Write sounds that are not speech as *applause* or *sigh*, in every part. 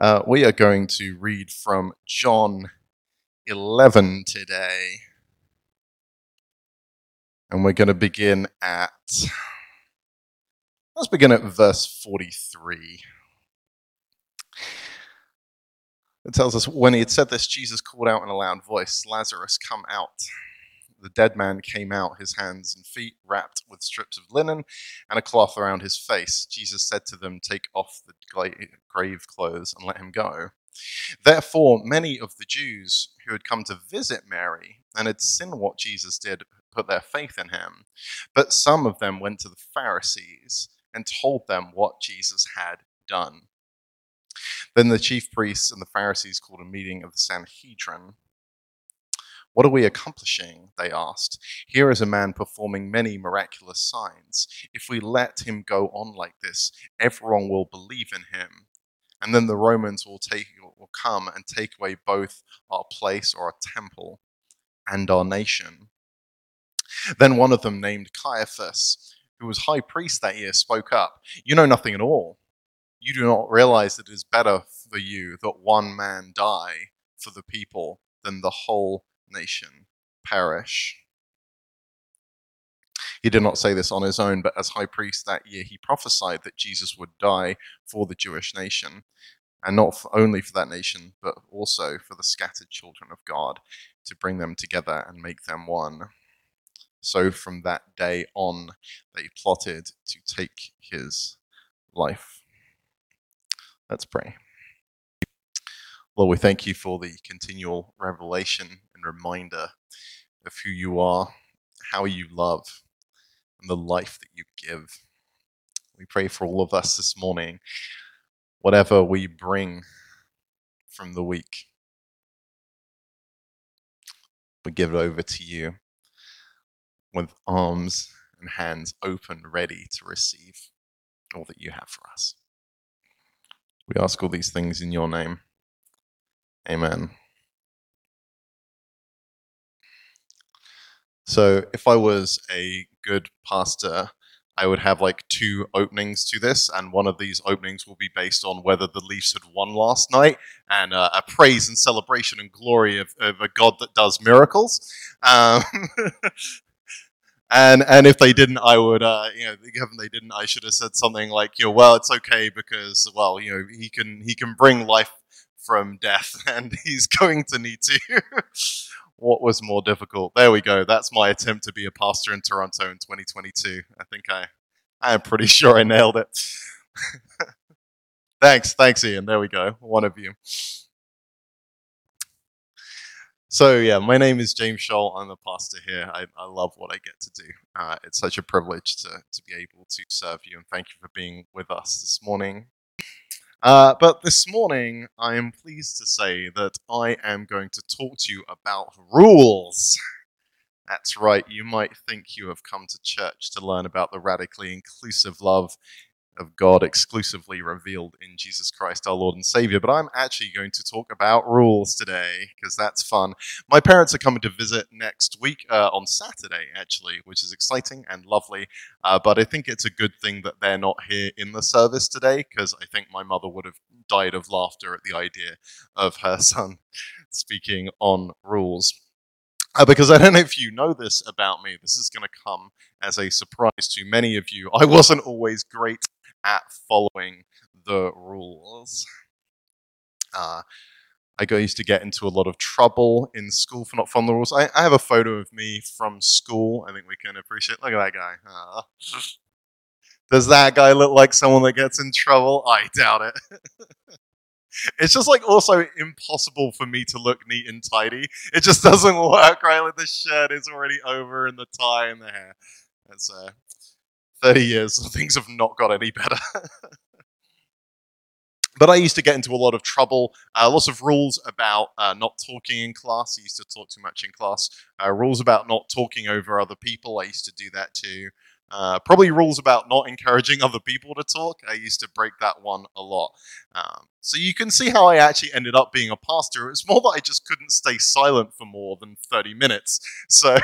Uh, we are going to read from John 11 today. And we're going to begin at, let's begin at verse 43. It tells us when he had said this, Jesus called out in a loud voice, Lazarus, come out. The dead man came out, his hands and feet wrapped with strips of linen and a cloth around his face. Jesus said to them, Take off the grave clothes and let him go. Therefore, many of the Jews who had come to visit Mary and had seen what Jesus did put their faith in him. But some of them went to the Pharisees and told them what Jesus had done. Then the chief priests and the Pharisees called a meeting of the Sanhedrin. What are we accomplishing? They asked. Here is a man performing many miraculous signs. If we let him go on like this, everyone will believe in him. And then the Romans will take will come and take away both our place or our temple and our nation. Then one of them, named Caiaphas, who was high priest that year, spoke up. You know nothing at all. You do not realize that it is better for you that one man die for the people than the whole nation perish. He did not say this on his own, but as high priest that year, he prophesied that Jesus would die for the Jewish nation, and not only for that nation, but also for the scattered children of God, to bring them together and make them one. So from that day on, they plotted to take his life. Let's pray. Lord, we thank you for the continual revelation and reminder of who you are, how you love, and the life that you give. We pray for all of us this morning, whatever we bring from the week, we give it over to you with arms and hands open, ready to receive all that you have for us. We ask all these things in your name. Amen. So, if I was a good pastor, I would have like two openings to this, and one of these openings will be based on whether the Leafs had won last night, and uh, a praise and celebration and glory of, of a God that does miracles. Um, *laughs* and and if they didn't, I would, uh, you know, given they didn't, I should have said something like, you know, well, it's okay because, well, you know, he can he can bring life from death, *laughs* and he's going to need to. what was more difficult? There we go. That's my attempt to be a pastor in Toronto in 2022. I think I, I am pretty *laughs* sure I nailed it. *laughs* thanks, thanks, Ian. There we go. One of you. So yeah, my name is James Scholl. I'm the pastor here. I, I love what I get to do. Uh, it's such a privilege to, to be able to serve you, and thank you for being with us this morning. Uh, but this morning, I am pleased to say that I am going to talk to you about rules. That's right, you might think you have come to church to learn about the radically inclusive love of God exclusively revealed in Jesus Christ, our Lord and Savior. But I'm actually going to talk about rules today because that's fun. My parents are coming to visit next week uh, on Saturday, actually, which is exciting and lovely. Uh, but I think it's a good thing that they're not here in the service today because I think my mother would have died of laughter at the idea of her *laughs* son speaking on rules. Uh, because I don't know if you know this about me, this is going to come as a surprise to many of you. I wasn't always great at following the rules. Uh, I used to get into a lot of trouble in school for not following the rules. I, I, have a photo of me from school. I think we can appreciate. Look at that guy. Uh, does that guy look like someone that gets in trouble? I doubt it. *laughs* it's just like also impossible for me to look neat and tidy. It just *laughs* doesn't work, right? Like the shirt is already over and the tie and the hair. That's uh, 30 years, *laughs* things have not got any better. *laughs* but I used to get into a lot of trouble. Uh, lots of rules about uh, not talking in class. I used to talk too much in class. Uh, rules about not talking over other people. I used to do that too. Uh, probably rules about not encouraging *laughs* other people to talk. I used to break that one a lot. Um, so you can see how I actually ended up being a pastor. It was more that I just couldn't stay silent for more than 30 minutes. So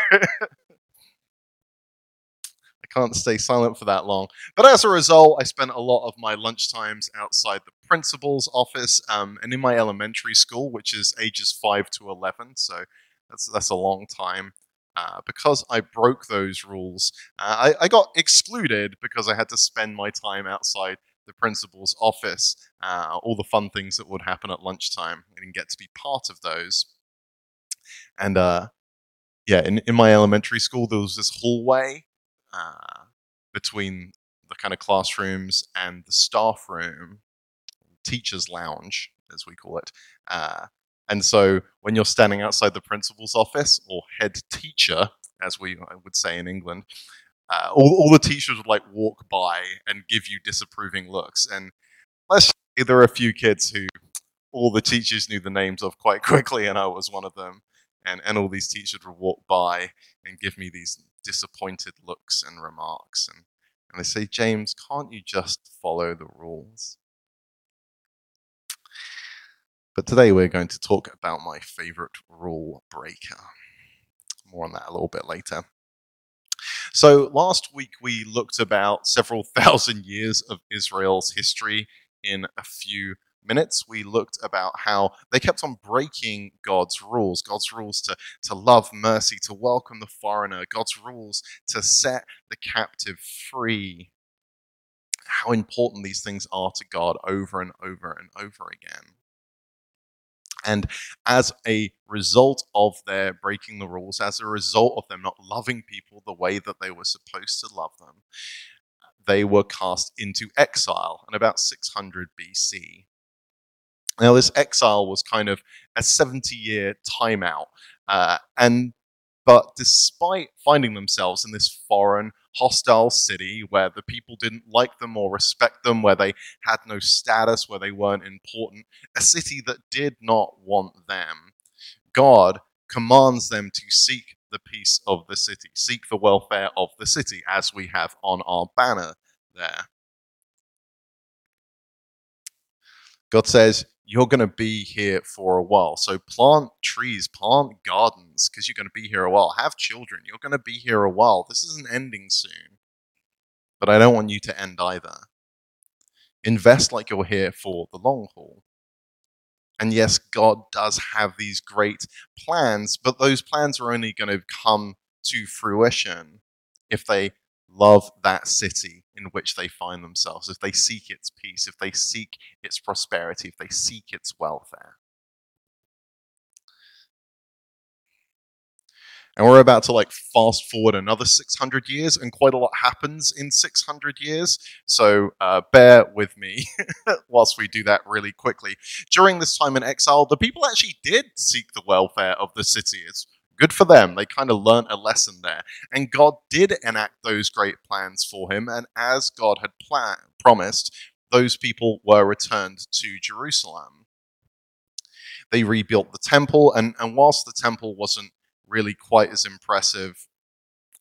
can't stay silent for that long. But as a result, I spent a lot of my lunch times outside the principal's office um, and in my elementary school, which is ages 5 to 11. So that's, that's a long time. Uh, because I broke those rules, uh, I, I, got excluded because I had to spend my time outside the principal's office. Uh, all the fun things that would happen at lunchtime. I didn't get to be part of those. And uh, yeah, in, in my elementary school, there was this hallway uh, between the kind of classrooms and the staff room, teacher's lounge, as we call it. Uh, and so when you're standing outside the principal's office or head teacher, as we would say in England, uh, all, all the teachers would like walk by and give you disapproving looks. And let's say there are a few kids who all the teachers knew the names of quite *laughs* quickly, and I was one of them. And, and all these teachers would walk by and give me these disappointed looks and remarks. And, and they say, James, can't you just follow the rules? But today we're going to talk about my favorite rule breaker. More on that a little bit later. So last week we looked about several *laughs* thousand years of Israel's history in a few minutes, we looked about how they kept on breaking God's rules, God's rules to, to love mercy, to welcome the foreigner, God's rules to set the captive free. How important these things are to God over and over and over again. And as a result of their breaking the rules, as a result of them not loving people the way that they were supposed to love them, they were cast into exile in about 600 BC. Now, this exile was kind of a 70 year timeout. Uh, and but despite finding themselves in this foreign, hostile city where the people didn't like them or respect them, where they had no status, where they weren't important, a city that did not want them, God commands them to seek the peace of the city, seek the welfare of the city, as we have on our banner there. God says, you're going to be here for a while. So plant trees, plant gardens, because you're going to be here a while. Have children. You're going to be here a while. This isn't ending soon. But I don't want you to end either. Invest like you're here for the long haul. And yes, God does have these great plans, but those plans are only going to come to fruition if they love that city in which they find themselves, if they seek its peace, if they seek its prosperity, if they seek its welfare. And we're about to like fast forward another 600 years, and quite a lot happens in 600 years. So uh, bear with me *laughs* whilst we do that really quickly. During this time in exile, the people actually did seek the welfare of the city. It's Good for them. They kind of learned a lesson there. And God did enact those great plans for him. And as God had promised, those people were returned to Jerusalem. They rebuilt the temple. And, and whilst the temple wasn't really quite as impressive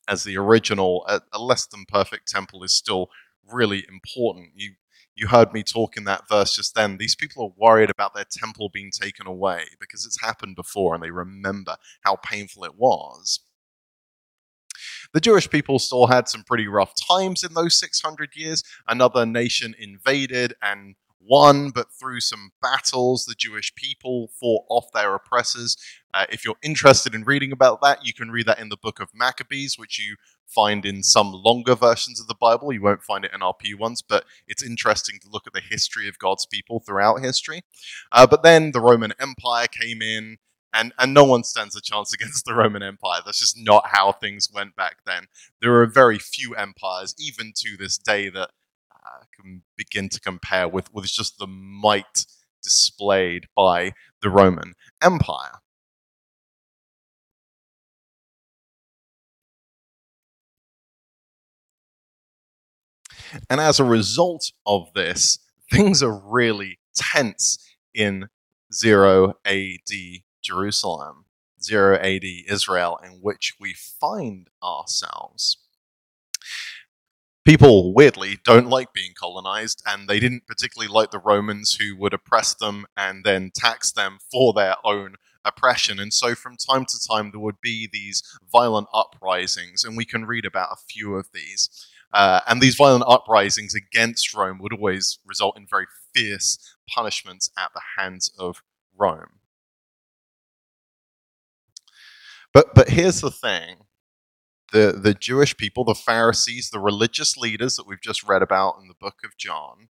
as the original, a, a less than perfect temple is still really important. You you heard me talk in that verse just then. These people are worried about their temple being taken away because it's happened before and they remember how painful it was. The Jewish people still had some pretty rough times in those 600 years. Another nation invaded and won, but through some battles, the Jewish people fought off their oppressors. Uh, if you're interested in reading about that, you can read that in the book of Maccabees, which you find in some longer versions of the Bible. You won't find it in RP ones, but it's interesting to look at the history of God's people throughout history. Uh, but then the Roman Empire came in. And, and no one stands a chance *laughs* against the Roman Empire. That's just not how things went back then. There are very few empires, even to this day, that Uh, can begin to compare with, with just the might displayed by the Roman Empire. And as a result of this, things are really tense in 0 AD Jerusalem, 0 AD Israel, in which we find ourselves. People, weirdly, don't like being colonized, and they didn't particularly like the Romans who would oppress them and then tax them for their own oppression. And so from time to time, there would be these violent uprisings, and we can read about a few of these. Uh, and these violent uprisings against Rome would always result in very fierce punishments at the hands of Rome. But, but here's the thing the, the Jewish people, the Pharisees, the religious leaders that we've just read about in the book of John,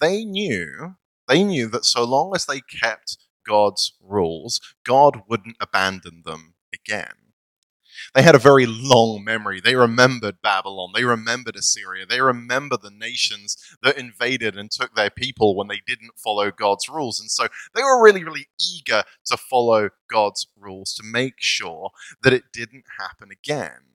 they knew, they knew that so long as they kept God's rules, God wouldn't abandon them again. They had a very long memory. They remembered Babylon. They remembered Assyria. They remember the nations that invaded and took their people when they didn't follow God's rules. And so they were really, really eager to follow God's rules to make sure that it didn't happen again.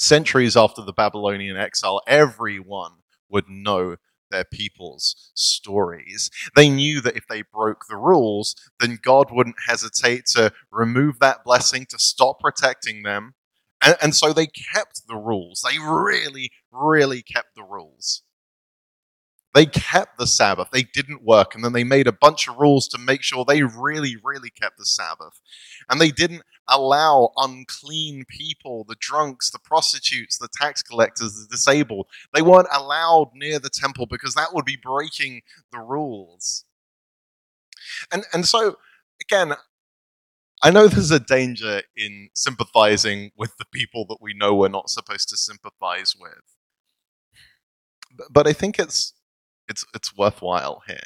Centuries after the Babylonian exile, everyone would know their people's stories. They knew that if they broke the rules, then God wouldn't hesitate to remove that blessing, to stop protecting them. And, and, so they kept the rules. They really, really kept the rules. They kept the Sabbath. They didn't work. And then they made a bunch of rules to make sure they really, really kept the Sabbath. And they didn't allow unclean people, the drunks, the prostitutes, the tax collectors, the disabled, they weren't allowed near the temple because that would be breaking the rules. And, and so, again, I know there's a danger in sympathizing with the people that we know we're not supposed to sympathize with. But I think it's it's it's worthwhile here.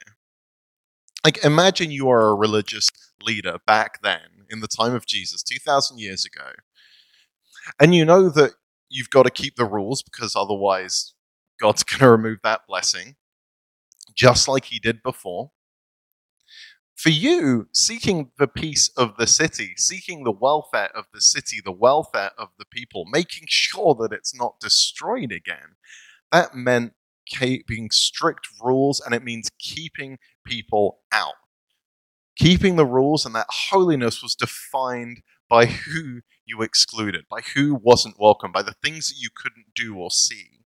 Like imagine you are a religious leader back then in the time of Jesus 2000 years ago. And you know that you've got to keep the rules because otherwise God's *laughs* going to remove that blessing just like he did before. For you, seeking the peace of the city, seeking the welfare of the city, the welfare of the people, making sure that it's not destroyed again, that meant keeping strict rules and it means keeping people out. Keeping the rules and that holiness was defined by who you excluded, by who wasn't welcome, by the things that you couldn't do or see.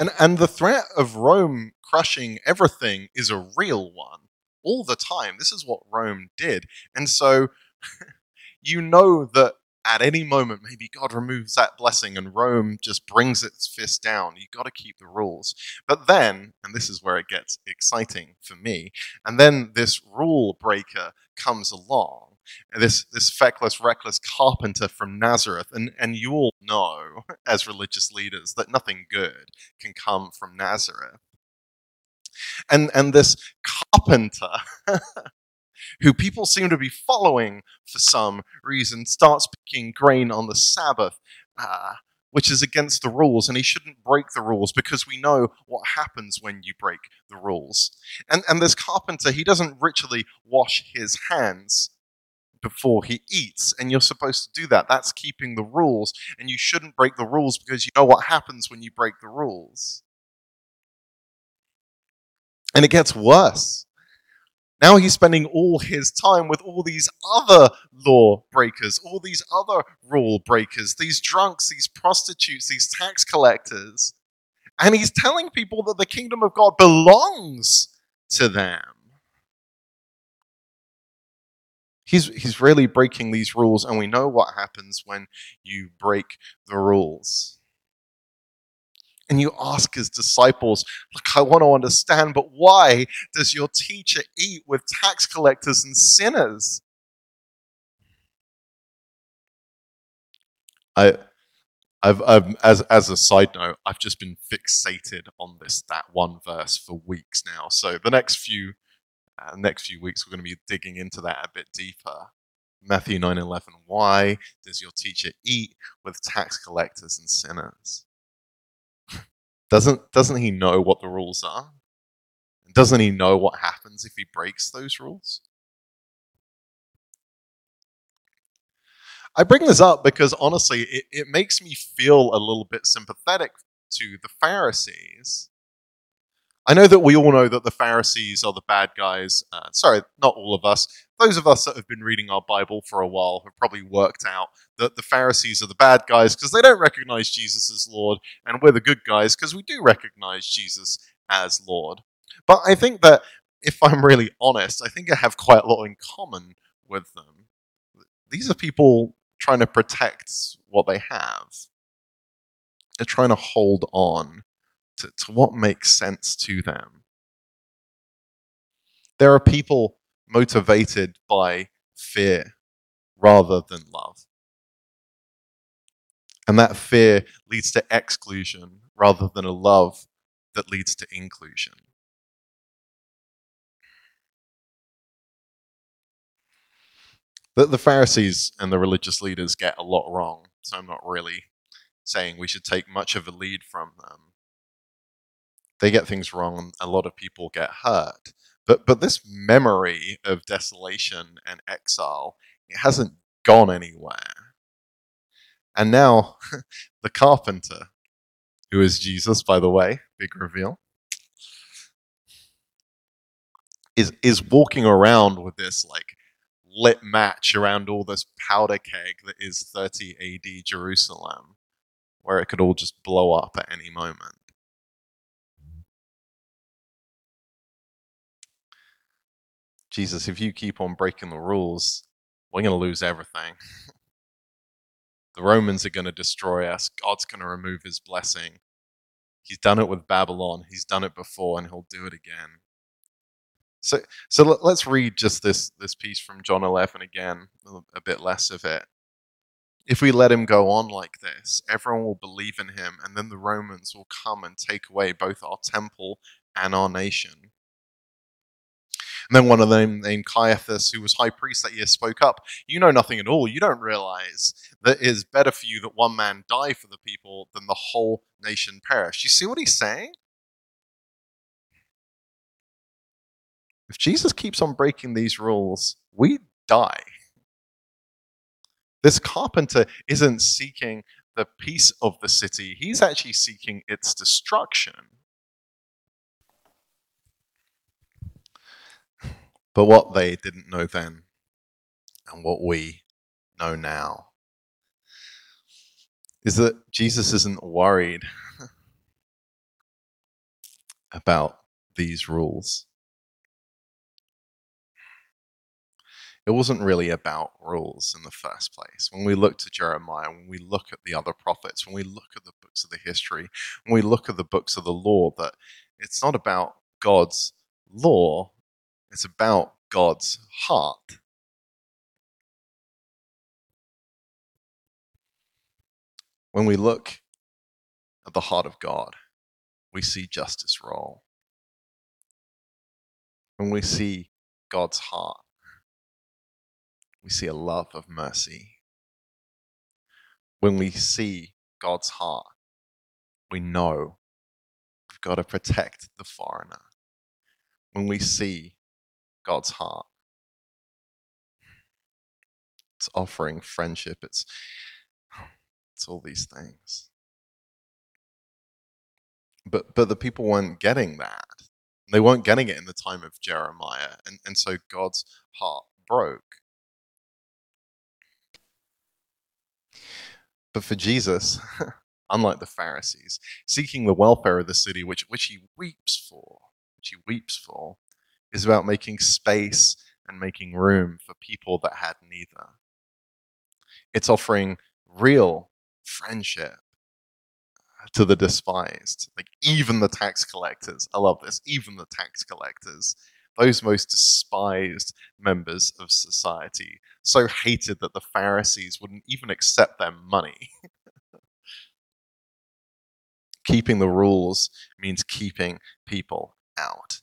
And, and the threat of Rome crushing everything is a real one all the time. This is what Rome did. And so *laughs* you know that at any moment, maybe God removes that blessing and Rome just brings its fist down. You've got to keep the rules. But then, and this is where it gets exciting for me, and then this rule breaker comes along. This this feckless, reckless carpenter from Nazareth, and, and you all know *laughs* as religious leaders that nothing good can come from Nazareth. And and this carpenter *laughs* who people seem to be following for some reason, starts picking grain on the Sabbath, uh, which is against the rules, and he shouldn't break the rules because we know what happens when you break the rules. And, and this carpenter, he doesn't ritually wash his hands before he eats, and you're supposed to do that. That's keeping the rules, and you shouldn't break the rules because you know what happens when you break the rules. And it gets worse. Now he's spending all his time with all these other law breakers, all these other rule breakers, these drunks, these prostitutes, these tax collectors. And he's telling people that the kingdom of God belongs to them. He's, he's really breaking these rules, and we know what happens when you break the rules and you ask his disciples, Look, I want to understand, but why does your teacher eat with tax collectors and sinners? I, I've, I've, as as a side note, I've just been fixated on this that one verse for weeks now. So the next few uh, next few weeks, we're going to be digging into that a bit deeper. Matthew nine eleven. Why does your teacher eat with tax collectors and sinners? Doesn't doesn't he know what the rules are? Doesn't he know what happens if he breaks those rules? I bring this up because honestly, it, it makes me feel a little bit sympathetic to the Pharisees I know that we all know that the Pharisees are the bad guys. Uh, sorry, not all of us. Those of us that have been reading our Bible for a while have probably worked out that the Pharisees are the bad guys because they don't recognize Jesus as Lord, and we're the good guys because we do recognize Jesus as Lord. But I think that if I'm really honest, I think I have quite a lot in common with them. These are people trying to protect what they have. They're trying to hold on to, to what makes sense to them. There are people motivated by fear rather than love. And that fear leads to exclusion rather than a love that leads to inclusion. The, the Pharisees and the religious leaders get a lot wrong, so I'm not really saying we should take much of a lead from them. They get things wrong, and a lot of people get hurt. But, but this memory of desolation and exile, it hasn't gone anywhere. And now, *laughs* the carpenter, who is Jesus, by the way, big reveal, is, is walking around with this like lit match around all this powder keg that is 30 AD Jerusalem, where it could all just blow up at any moment. Jesus, if you keep on breaking the rules, we're going to lose everything. the Romans are going to destroy us. God's going to remove his blessing. He's done it with Babylon. He's done it before, and he'll do it again. So, so let, us read just this this piece from John 11 again, a bit less of it. If we let him go on like this, everyone will believe in him, and then the Romans will come and take away both our temple and our nation. And then one of them, named Caiaphas, who was high priest that year, spoke up. You know nothing at all. You don't realize that it is better for you that one man die for the people than the whole nation perish. You see what he's saying? If Jesus keeps on breaking these rules, we die. This carpenter isn't seeking the peace of the city, he's actually seeking its destruction. But what they didn't know then, and what we know now, is that Jesus isn't worried *laughs* about these rules. it wasn't really about rules in the first place. When we look to Jeremiah, when we look at the other prophets, when we look at the books of the history, when we look at the books of the law, that it's not about God's law, it's about God's heart. When we look at the heart of God, we see justice roll. When we see God's heart, we see a love of mercy. When we see God's heart, we know we've got to protect the foreigner. When we see God's heart, it's offering friendship, it's, it's all these things. But, but the people weren't getting that. They weren't getting it in the time of Jeremiah. And, and so God's heart broke. But for Jesus, *laughs* unlike the Pharisees, seeking the welfare of the city, which, which he weeps for, which he weeps for, is about making space and making room for people that had neither. It's offering real friendship uh, to the despised, like even the tax collectors. I love this. Even the tax collectors those most despised members of society, so hated that the Pharisees wouldn't even accept their money. *laughs* keeping the rules means keeping people out.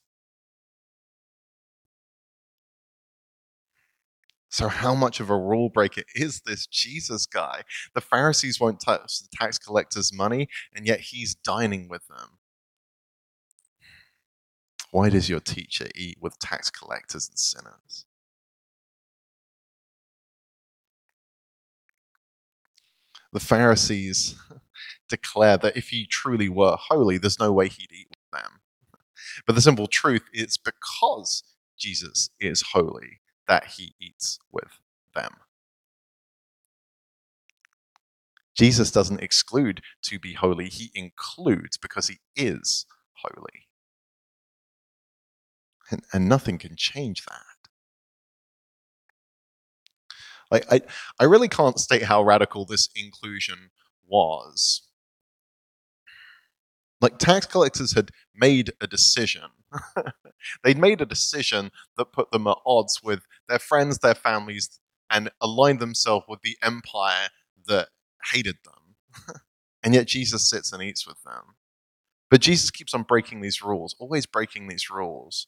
So, how much of a rule breaker is this Jesus guy? The Pharisees won't touch the tax collectors' money, and yet he's dining with them. Why does your teacher eat with tax collectors and sinners? The Pharisees *laughs* declare that if he truly were holy, there's no way he'd eat with them. But the simple truth is because Jesus is holy that he eats with them. Jesus doesn't exclude to be holy, he includes because he is holy. And, and nothing can change that. I, I really can't state how radical this inclusion was. Like tax collectors had made a decision. *laughs* They'd made a decision that put them at odds with their friends, their families, and aligned themselves with the empire that hated them. *laughs* and yet Jesus sits and eats with them. But Jesus keeps on breaking these rules, always breaking these rules.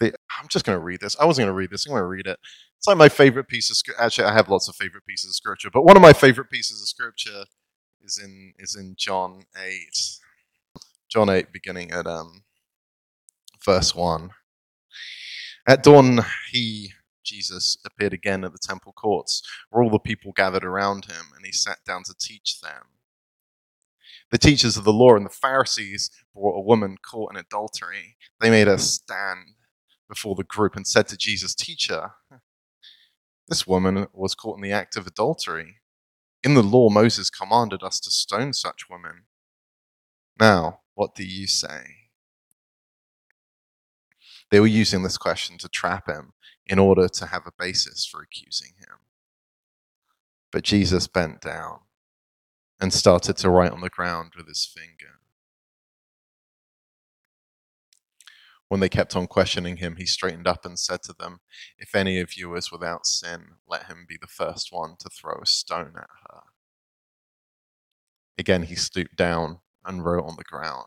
The, I'm just going to read this. I wasn't going to read this. I'm going to read it. It's like my favorite piece of scripture. Actually, I have lots of favorite pieces of scripture, but one of my favorite pieces of scripture is in is in John eight. John eight, beginning at um, verse one. At dawn, he Jesus appeared again at the temple courts, where all the people gathered around him, and he sat down to teach them. The teachers of the law and the Pharisees brought a woman caught in adultery. They made her stand before the group and said to Jesus, Teacher, this woman was caught in the act of adultery. In the law, Moses commanded us to stone such women. Now, what do you say? They were using this question to trap him in order to have a basis for accusing him. But Jesus bent down and started to write on the ground with his finger. When they kept on questioning him, he straightened up and said to them, If any of you is without sin, let him be the first one to throw a stone at her. Again, he stooped down and wrote on the ground.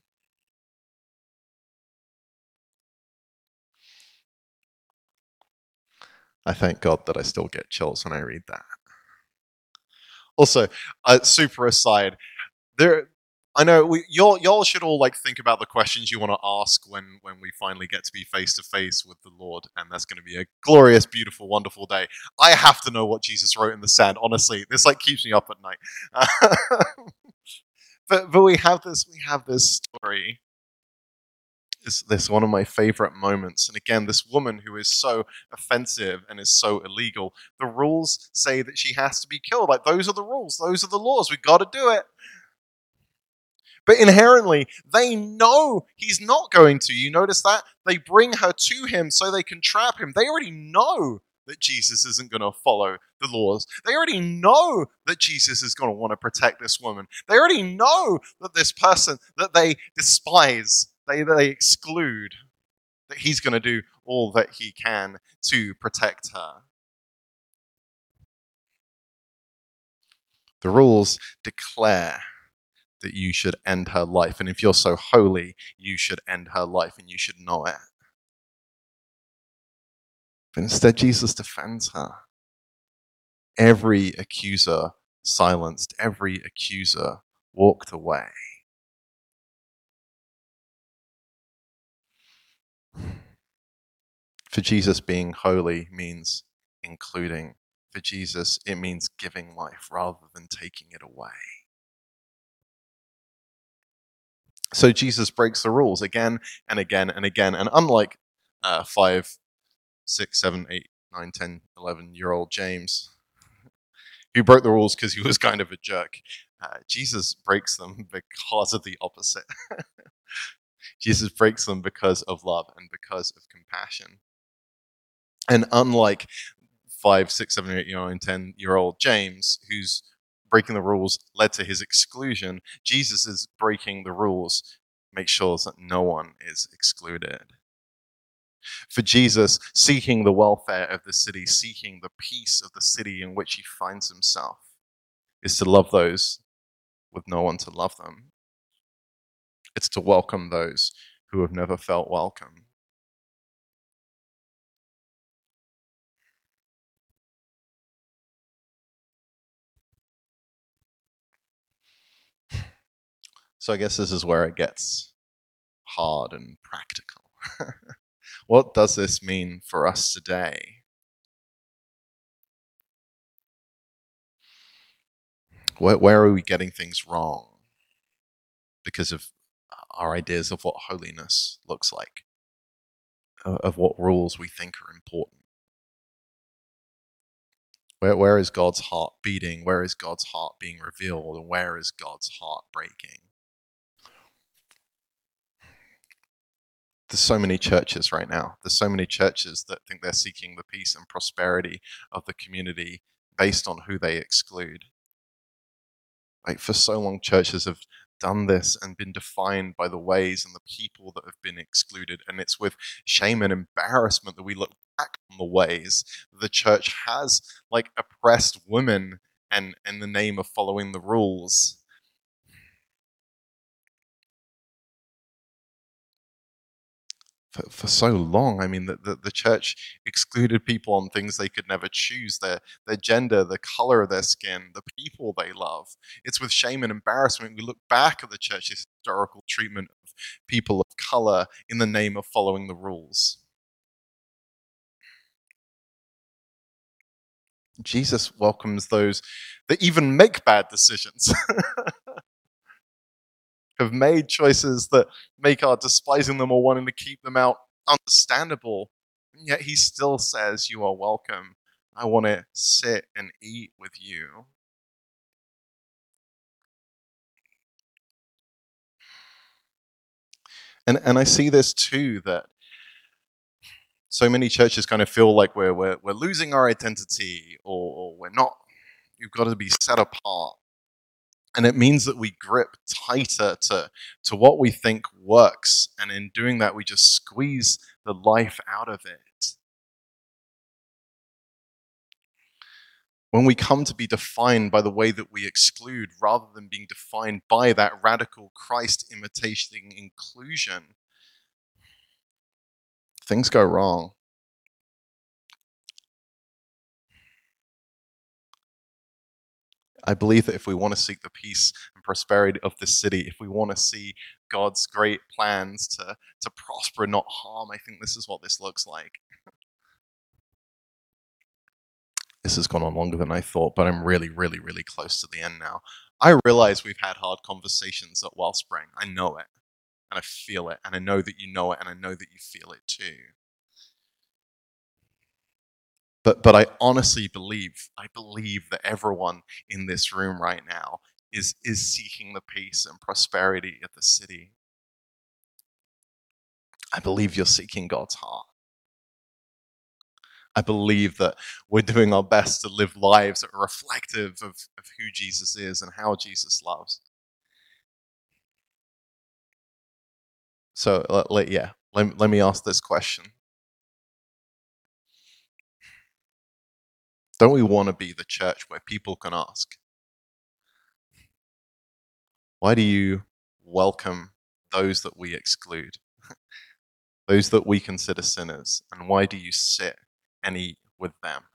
I thank God that I still get chills when I read that. Also, uh, super aside, there I know we, y'all y'all should all like think about the questions you want to ask when when we finally get to be face to face with the Lord, and that's going to be a glorious, beautiful, wonderful day. I have to know what Jesus wrote in the sand. Honestly, this like keeps me up at night. *laughs* but but we have this we have this story. This this one of my favorite moments, and again, this woman who is so offensive and is so illegal. The rules say that she has to be killed. Like those are the rules. Those are the laws. We've got to do it. But inherently, they know he's not going to. You notice that? They bring her to him so they can trap him. They already know that Jesus isn't going to follow the laws. They already know that Jesus is going to want to protect this woman. They already know that this person that they despise, they, they exclude, that he's going to do all that he can to protect her. The rules declare that you should end her life. And if you're so holy, you should end her life and you should know it. But instead, Jesus defends her. Every accuser silenced, every accuser walked away. For Jesus, being holy means including. For Jesus, it means giving life rather than taking it away. So Jesus breaks the rules again and again and again. And unlike uh, five, six, seven, eight, nine, 10, 11 year old James, who broke the rules because he was kind of a jerk, uh, Jesus breaks them because of the opposite. *laughs* Jesus breaks them because of love and because of compassion. And unlike five, six, seven, eight, nine, 10 year old James, who's breaking the rules led to his exclusion, Jesus is breaking the rules, make sure that no one is excluded. For Jesus, seeking the welfare of the city, seeking the peace of the city in which he finds himself, is to love those with no one to love them. It's to welcome those who have never felt welcome. So I guess this is where it gets hard and practical. *laughs* what does this mean for us today? Where, where are we getting things wrong because of our ideas of what holiness looks like, uh, of what rules we think are important? Where, where is God's heart beating? Where is God's heart being revealed? And where is God's heart breaking? There's so many churches right now. There's so many churches that think they're seeking the peace and prosperity of the community based on who they exclude. Like for so long, churches have done this and been defined by the ways and the people that have been excluded. And it's with shame and embarrassment that we look back on the ways the church has like oppressed women and in the name of following the rules. For, for so long, I mean, the, the, the church excluded people on things they could never choose their, their gender, the color of their skin, the people they love. It's with shame and embarrassment we look back at the church's historical treatment of people of color in the name of following the rules. Jesus welcomes those that even make bad decisions, *laughs* have made choices that make our despising them or wanting to keep them out understandable. And yet he still says, You are welcome. I want to sit and eat with you. And, and I see this too that so many churches kind of feel like we're, we're, we're losing our identity or, or we're not, you've got to be set apart. And it means that we grip tighter to, to what we think works. And in doing that, we just squeeze the life out of it. When we come to be defined by the way that we exclude rather than being defined by that radical Christ imitating inclusion, things go wrong. I believe that if we want to seek the peace and prosperity of this city, if we want to see God's great plans to, to prosper and not harm, I think this is what this looks like. This has gone on longer than I thought, but I'm really, really, really close to the end now. I realize we've had hard conversations at Wellspring. I know it and I feel it, and I know that you know it, and I know that you feel it too. But, but I honestly believe, I believe that everyone in this room right now is, is seeking the peace and prosperity of the city. I believe you're seeking God's heart. I believe that we're doing our best to live lives that are reflective of, of who Jesus is and how Jesus loves. So yeah, let, let me ask this question. Don't we want to be the church where people can ask, why do you welcome those that we exclude, *laughs* those that we consider sinners, and why do you sit and eat with them?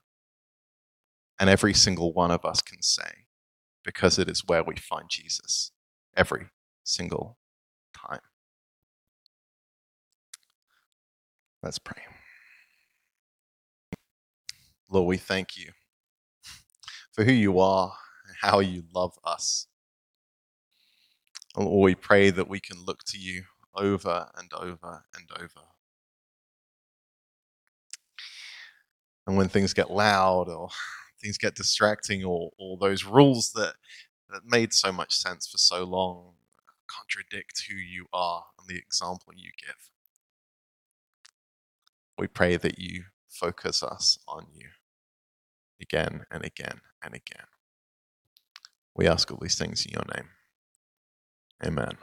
And every single one of us can say, because it is where we find Jesus every single time. Let's pray. Lord, we thank you for who you are and how you love us. Lord, we pray that we can look to you over and over and over. And when things get loud or *sighs* things get distracting or, or those rules that, that made so much sense for so long contradict who you are and the example you give. We pray that you focus us on you again and again and again. We ask all these things in your name. Amen.